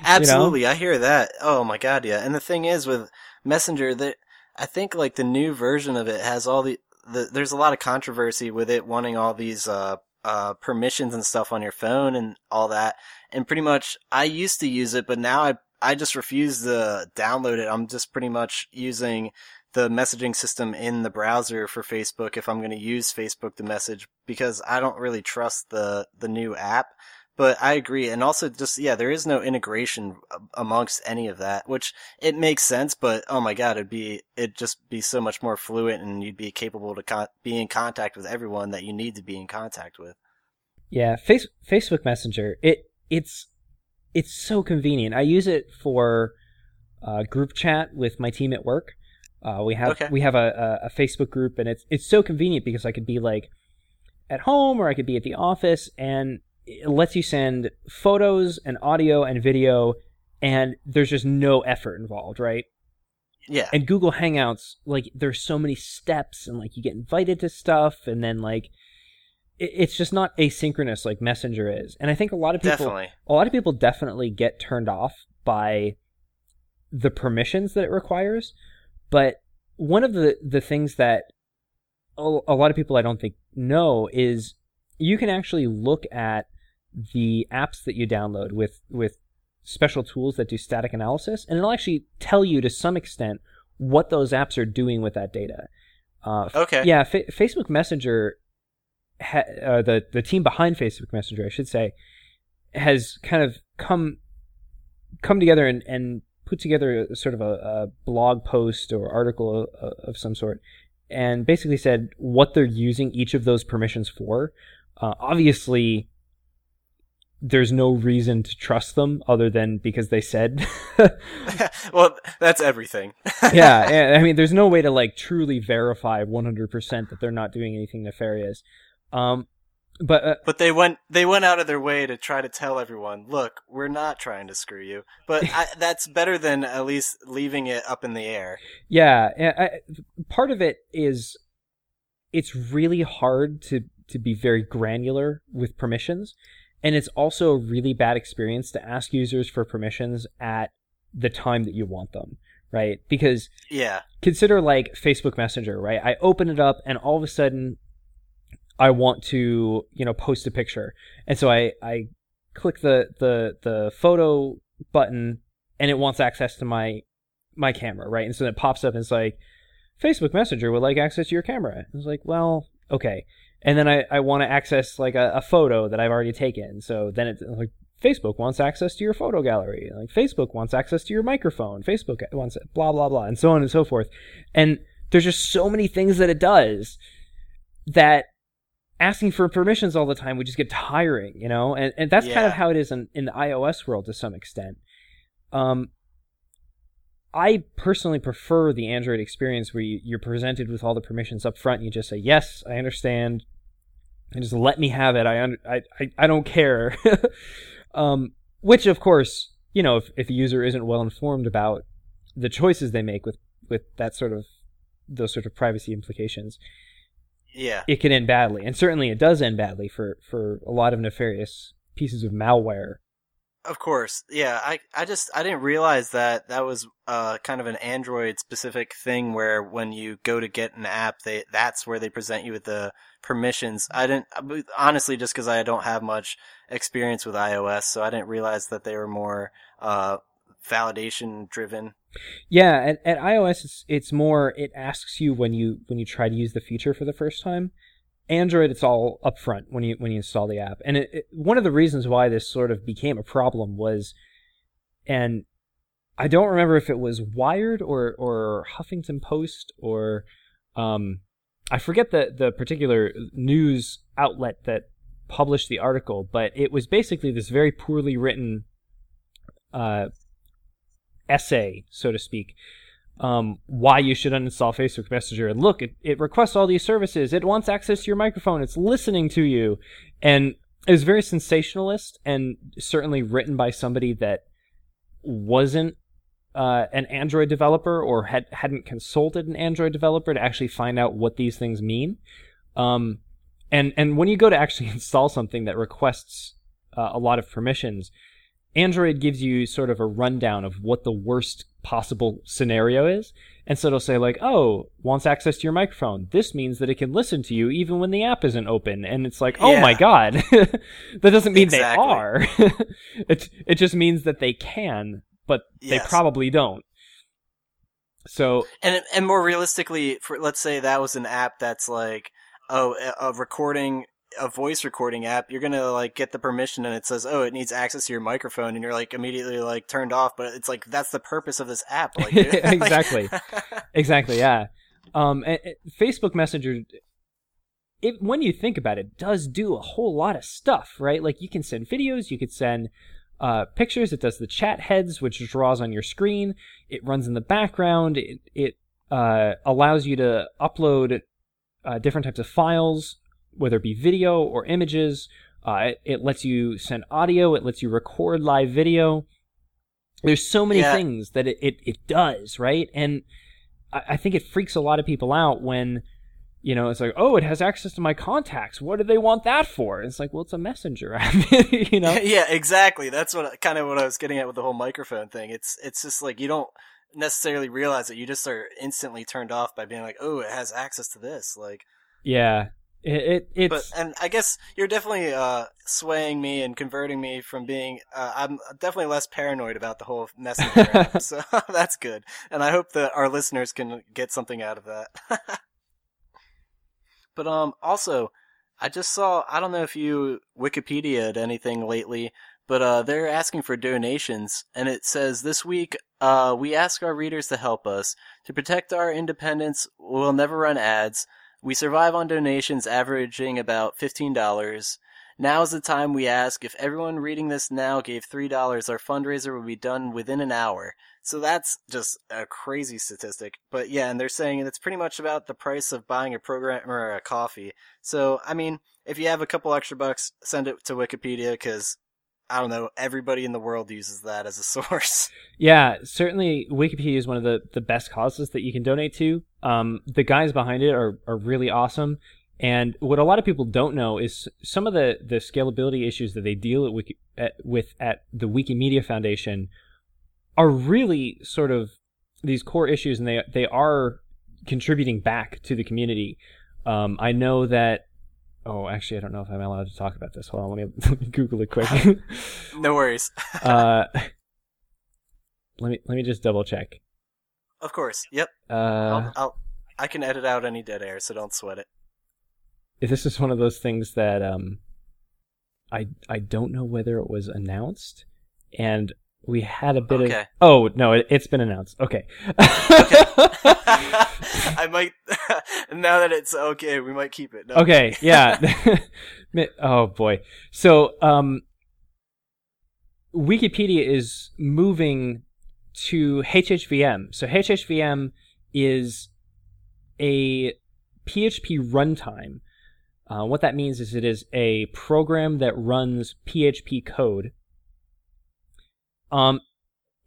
A: absolutely. I hear that. Oh my god, yeah. And the thing is with Messenger that I think like the new version of it has all the, the there's a lot of controversy with it wanting all these uh uh permissions and stuff on your phone and all that. And pretty much I used to use it, but now I I just refuse to download it. I'm just pretty much using the messaging system in the browser for Facebook if I'm going to use Facebook to message because I don't really trust the the new app. But I agree, and also just yeah, there is no integration amongst any of that, which it makes sense. But oh my god, it'd be it'd just be so much more fluent, and you'd be capable to con- be in contact with everyone that you need to be in contact with.
B: Yeah, face, Facebook Messenger. It it's it's so convenient. I use it for uh, group chat with my team at work. Uh, we have
A: Okay.
B: we have a, a, a Facebook group, and it's it's so convenient because I could be like at home or I could be at the office, and it lets you send photos and audio and video, and there's just no effort involved, right?
A: Yeah,
B: and Google Hangouts, like there's so many steps, and like you get invited to stuff, and then like it's just not asynchronous like Messenger is. And I think a lot of people,
A: definitely.
B: a lot of people definitely get turned off by the permissions that it requires. But one of the the things that a, a lot of people I don't think know is you can actually look at the apps that you download with with special tools that do static analysis, and it'll actually tell you to some extent what those apps are doing with that data. Uh,
A: Okay.
B: Yeah, Fa- Facebook Messenger, ha- uh, the the team behind Facebook Messenger, I should say, has kind of come come together and, and put together a, sort of a, a blog post or article of, of, some sort, and basically said what they're using each of those permissions for. Uh, obviously, there's no reason to trust them other than because they said. [laughs]
A: well, that's everything. [laughs]
B: yeah, I mean, there's no way to like truly verify 100% that they're not doing anything nefarious. Um, but uh,
A: but they went they went out of their way to try to tell everyone, look, we're not trying to screw you. But I, [laughs] that's better than at least leaving it up in the air.
B: Yeah, I, part of it is it's really hard to to be very granular with permissions and it's also a really bad experience to ask users for permissions at the time that you want them, right? Because
A: yeah,
B: consider like Facebook Messenger, right? I open it up and all of a sudden I want to, you know, post a picture. And so I I click the the the photo button and it wants access to my my camera, right? And so it pops up and it's like Facebook Messenger would like access to your camera. And It's like, well, okay and then I, I want to access like a, a, photo that I've already taken. So then it's like Facebook wants access to your photo gallery. Like Facebook wants access to your microphone. Facebook wants it, blah blah blah, and so on and so forth. And there's just so many things that it does that asking for permissions all the time would just get tiring, you know. And and that's yeah. kind of how it is in, in the iOS world to some extent. Um, I personally prefer the Android experience where you, are presented with all the permissions up front. And you just say, "Yes, I understand," and just let me have it. I I I, I don't care. [laughs] um, which, of course, you know, if if a user isn't well informed about the choices they make with with that sort of those sort of privacy implications,
A: yeah,
B: it can end badly. And certainly, it does end badly for for a lot of nefarious pieces of malware
A: of course, yeah. I I just I didn't realize that that was uh kind of an Android specific thing where when you go to get an app, they that's where they present you with the permissions. I didn't honestly just because I don't have much experience with iOS, so I didn't realize that they were more uh validation driven.
B: Yeah, at, at iOS it's it's more it asks you when you when you try to use the feature for the first time. Android, it's all upfront when you when you install the app. And it, it, one of the reasons why this sort of became a problem was, and I don't remember if it was Wired or or Huffington Post or um, I forget the the particular news outlet that published the article, but it was basically this very poorly written uh, essay, so to speak, um, why you should uninstall Facebook Messenger. And look, it, it requests all these services. It wants access to your microphone. It's listening to you. And it was very sensationalist and certainly written by somebody that wasn't uh, an Android developer or had hadn't consulted an Android developer to actually find out what these things mean. Um, and and when you go to actually [laughs] install something that requests uh, a lot of permissions, Android gives you sort of a rundown of what the worst possible scenario is. And so it'll say, like, oh, wants access to your microphone. This means that it can listen to you even when the app isn't open. And it's like, oh yeah. my God. [laughs] that doesn't mean exactly. they are. [laughs] it, it just means that they can, but yes. they probably don't. So.
A: And, and more realistically, for, let's say that was an app that's like, oh, a recording a voice recording app, you're gonna like get the permission and it says, "Oh, it needs access to your microphone," and you're like immediately like turned off. But it's like that's the purpose of this app. Like, [laughs] [laughs]
B: exactly, exactly, yeah. Um, Facebook Messenger, it, when you think about it, does do a whole lot of stuff, right? Like you can send videos, you could send uh, pictures. It does the chat heads, which draws on your screen. It runs in the background. It it uh, allows you to upload uh, different types of files whether it be video or images. Uh, it, it, lets you send audio. It lets you record live video. There's so many yeah. things that it, it, it, does, right? And I, I, think it freaks a lot of people out when, you know, it's like, oh, it has access to my contacts. What do they want that for? it's like, well, it's a messenger [laughs] app, you know? [laughs]
A: yeah, exactly. That's what kind of what I was getting at with the whole microphone thing. It's it's just like you don't necessarily realize it. You just are instantly turned off by being like, oh, it has access to this. Like,
B: yeah, it, it
A: but and I guess you're definitely uh, swaying me and converting me from being uh, I'm definitely less paranoid about the whole messenger [laughs] app, so [laughs] that's good, and I hope that our listeners can get something out of that. [laughs] but um, also, I just saw I don't know if you Wikipedia'd anything lately, but uh, they're asking for donations, and it says this week Uh, we ask our readers to help us. To protect our independence, we'll never run ads. We survive on donations averaging about $15. Now is the time we ask if everyone reading this now gave $3, our fundraiser would be done within an hour. So that's just a crazy statistic. But yeah, and they're saying it's pretty much about the price of buying a programmer or a coffee. So, I mean, if you have a couple extra bucks, send it to Wikipedia because I don't know, everybody in the world uses that as a [laughs] source.
B: Yeah, certainly Wikipedia is one of the, the best causes that you can donate to. Um, the guys behind it are, are really awesome. And what a lot of people don't know is some of the, the scalability issues that they deal at Wiki, at, with at the Wikimedia Foundation are really sort of these core issues, and they they are contributing back to the community. Um, I know that. Oh, actually, I don't know if I'm allowed to talk about this. Hold on, let me, [laughs] let me Google it quick. [laughs]
A: no worries. [laughs]
B: uh, let me let me just double check.
A: Of course. Yep.
B: Uh,
A: I'll, I'll I can edit out any dead air, so don't sweat it.
B: This is one of those things that um, I I don't know whether it was announced, and we had a bit
A: Okay.
B: of. Oh no, it, it's been announced. Okay. [laughs] [laughs]
A: I might [laughs] now that it's okay, we might keep it. No.
B: okay. Yeah. Oh boy. So um, Wikipedia is moving to HHVM. So HHVM is a PHP runtime. Uh, what that means is it is a program that runs PHP code. Um,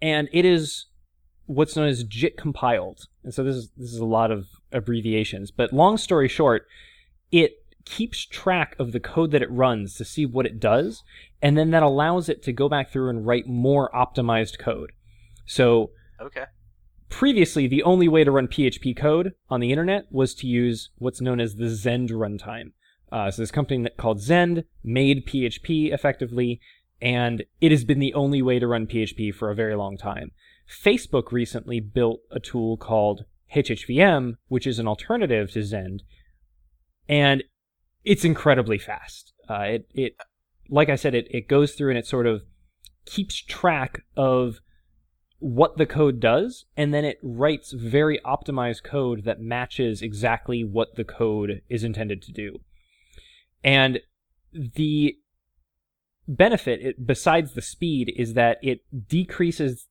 B: and it is what's known as JIT compiled. And so this is this is a lot of abbreviations, but long story short, it keeps track of the code that it runs to see what it does, and then that allows it to go back through and write more optimized code. So
A: Okay.
B: previously the only way to run PHP code on the internet was to use what's known as the Zend runtime. Uh, so this company that- called Zend made PHP effectively, and it has been the only way to run PHP for a very long time. Facebook recently built a tool called HHVM, which is an alternative to Zend, and it's incredibly fast. Uh, it, it, like I said, it, it goes through and it sort of keeps track of what the code does, and then it writes very optimized code that matches exactly what the code is intended to do. And the benefit, it, besides the speed, is that it decreases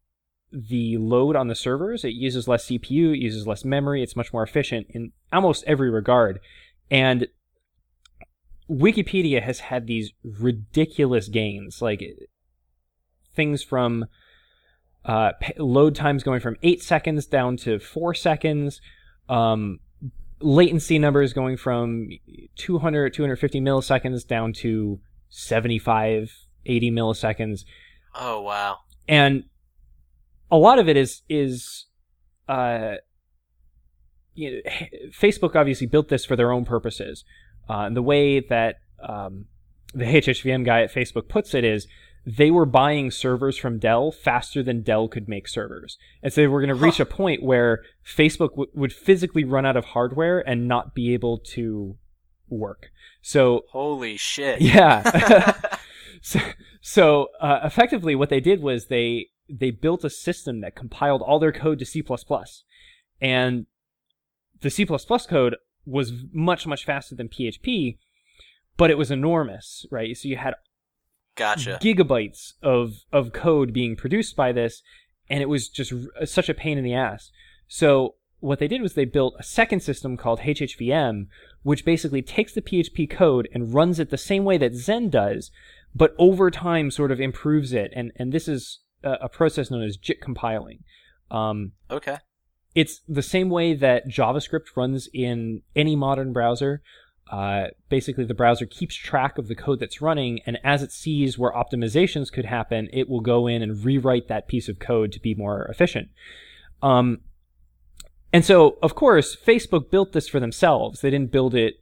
B: the load on the servers. It uses less CPU, it uses less memory, it's much more efficient in almost every regard. And Wikipedia has had these ridiculous gains, like things from uh, load times going from eight seconds down to four seconds, um, latency numbers going from 200, 250 milliseconds down to 75, 80 milliseconds.
A: Oh wow.
B: And a lot of it is, is, uh, you know, Facebook obviously built this for their own purposes. Uh, and the way that um, the HHVM guy at Facebook puts it is they were buying servers from Dell faster than Dell could make servers. And so they were going to reach a point where Facebook w- would physically run out of hardware and not be able to work. So
A: Holy shit.
B: yeah. [laughs] [laughs] so so uh, effectively, what they did was they they built a system that compiled all their code to C++, and the C++ code was much much faster than PHP, but it was enormous, right? So you had
A: Gotcha.
B: gigabytes of of code being produced by this, and it was just r- such a pain in the ass. So what they did was they built a second system called HHVM, which basically takes the PHP code and runs it the same way that Zend does, but over time sort of improves it. And and this is a, a process known as JIT compiling. Um,
A: Okay.
B: it's the same way that JavaScript runs in any modern browser. Uh, basically, the browser keeps track of the code that's running, and as it sees where optimizations could happen, it will go in and rewrite that piece of code to be more efficient. Um, and so, of course, Facebook built this for themselves. They didn't build it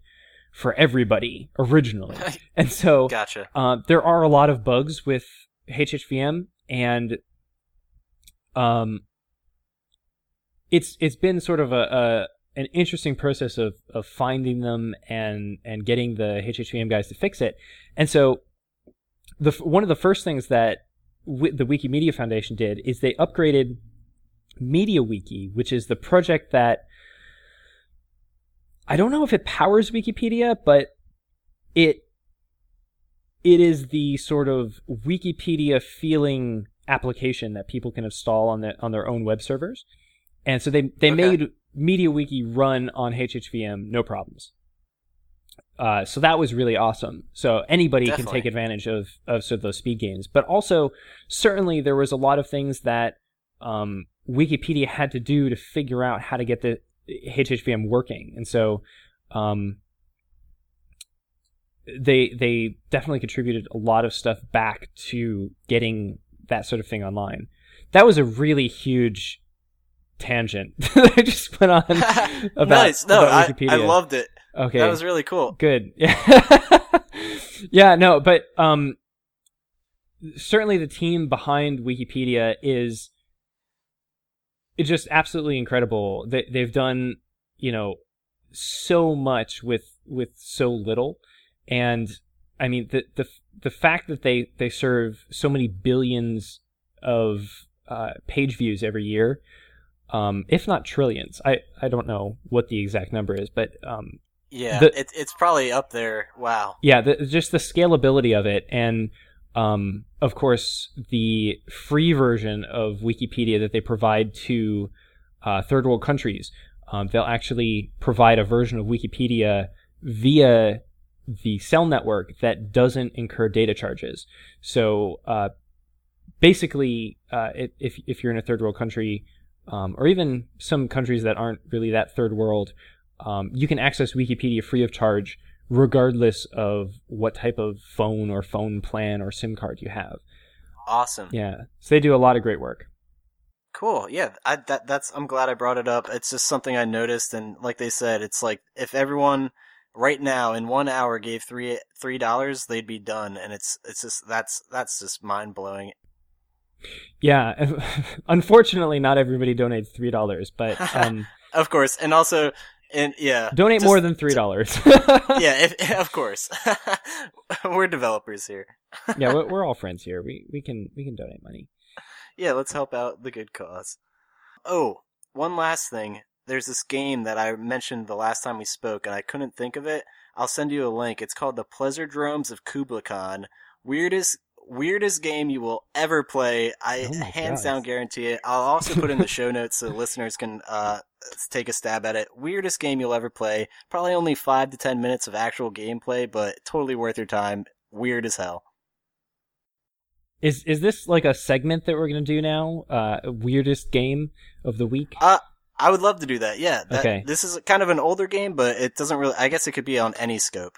B: for everybody originally. [laughs] And so,
A: Gotcha.
B: uh, there are a lot of bugs with HHVM, and um, it's it's been sort of a, a an interesting process of of finding them and and getting the HHVM guys to fix it. And so, the one of the first things that wi- the Wikimedia Foundation did is they upgraded MediaWiki, which is the project that I don't know if it powers Wikipedia, but it it is the sort of Wikipedia feeling application that people can install on the, on their own web servers. And so they they
A: Okay.
B: made MediaWiki run on HHVM no problems. Uh, so that was really awesome. So anybody can take advantage of of sort of those speed gains, but also certainly there was a lot of things that um, Wikipedia had to do to figure out how to get the HHVM working, and so um, they they definitely contributed a lot of stuff back to getting that sort of thing online. That was a really huge tangent [laughs] that I just went on [laughs] about,
A: nice. No,
B: about
A: I,
B: Wikipedia.
A: I loved it.
B: Okay,
A: That was really cool.
B: good. [laughs] yeah, no, but um, certainly the team behind Wikipedia is it's just absolutely incredible. They they've done you know so much with with so little, and I mean the the the fact that they they serve so many billions of uh, page views every year. Um, if not trillions, I, I don't know what the exact number is, but um,
A: Yeah,
B: The-
A: it, it's probably up there. Wow.
B: yeah, the, just the scalability of it, and um, of course the free version of Wikipedia that they provide to uh, third world countries. Um, they'll actually provide a version of Wikipedia via the cell network that doesn't incur data charges. So uh, basically, uh, if- if you're in a third world country, um, or even some countries that aren't really that third world, um, you can access Wikipedia free of charge, regardless of what type of phone or phone plan or SIM card you have.
A: Awesome.
B: Yeah, so they do a lot of great work.
A: Cool. Yeah, I that that's I'm glad I brought it up. It's just something I noticed and like they said, it's like if everyone right now in 1 hour gave 3 3 dollars, they'd be done and it's it's just that's that's just mind-blowing.
B: Yeah, [laughs] unfortunately, not everybody donates three dollars, but [laughs] um,
A: Of course. And also and yeah.
B: donate
A: just-
B: more than three dollars. [laughs]
A: Yeah, [laughs] if, [laughs] of course. We're developers here.
B: yeah, we're, we're all friends here. We we can we can donate money.
A: Yeah, let's help out the good cause. Oh, one last thing. There's this game that I mentioned the last time we spoke, and I couldn't think of it. I'll send you a link. It's called the Pleasurdromes of Kubla Khan. Weirdest, weirdest game you will ever play. I
B: Oh
A: hands
B: God.
A: down guarantee it. I'll also put in the show notes so listeners can uh, take a stab at it. Weirdest game you'll ever play. Probably only five to ten minutes of actual gameplay, but totally worth your time. Weird as hell.
B: Is is this like a segment that we're gonna do now? Uh, weirdest game of the week.
A: Uh, I would love to do that. Yeah. That,
B: Okay.
A: This is kind of an older game, but it doesn't really. I guess it could be on any scope.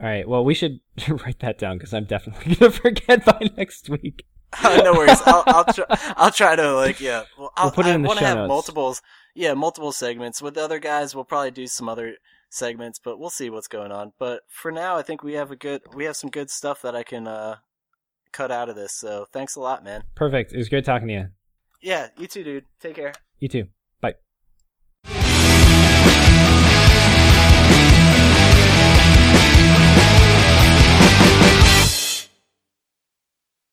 B: All right. Well, we should [laughs] write that down because I'm definitely gonna [laughs] forget by next week. [laughs]
A: no worries. I'll I'll, try, I'll try to like yeah. Well, I'll,
B: We'll put it
A: I
B: in the
A: want
B: show
A: to have
B: notes.
A: multiples. Yeah, multiple segments with the other guys. We'll probably do some other segments, but we'll see what's going on. But for now, I think we have a good. We have some good stuff that I can uh cut out of this. So thanks a lot, man.
B: Perfect. It was great talking to you.
A: Yeah, you too, dude. Take care.
B: You too.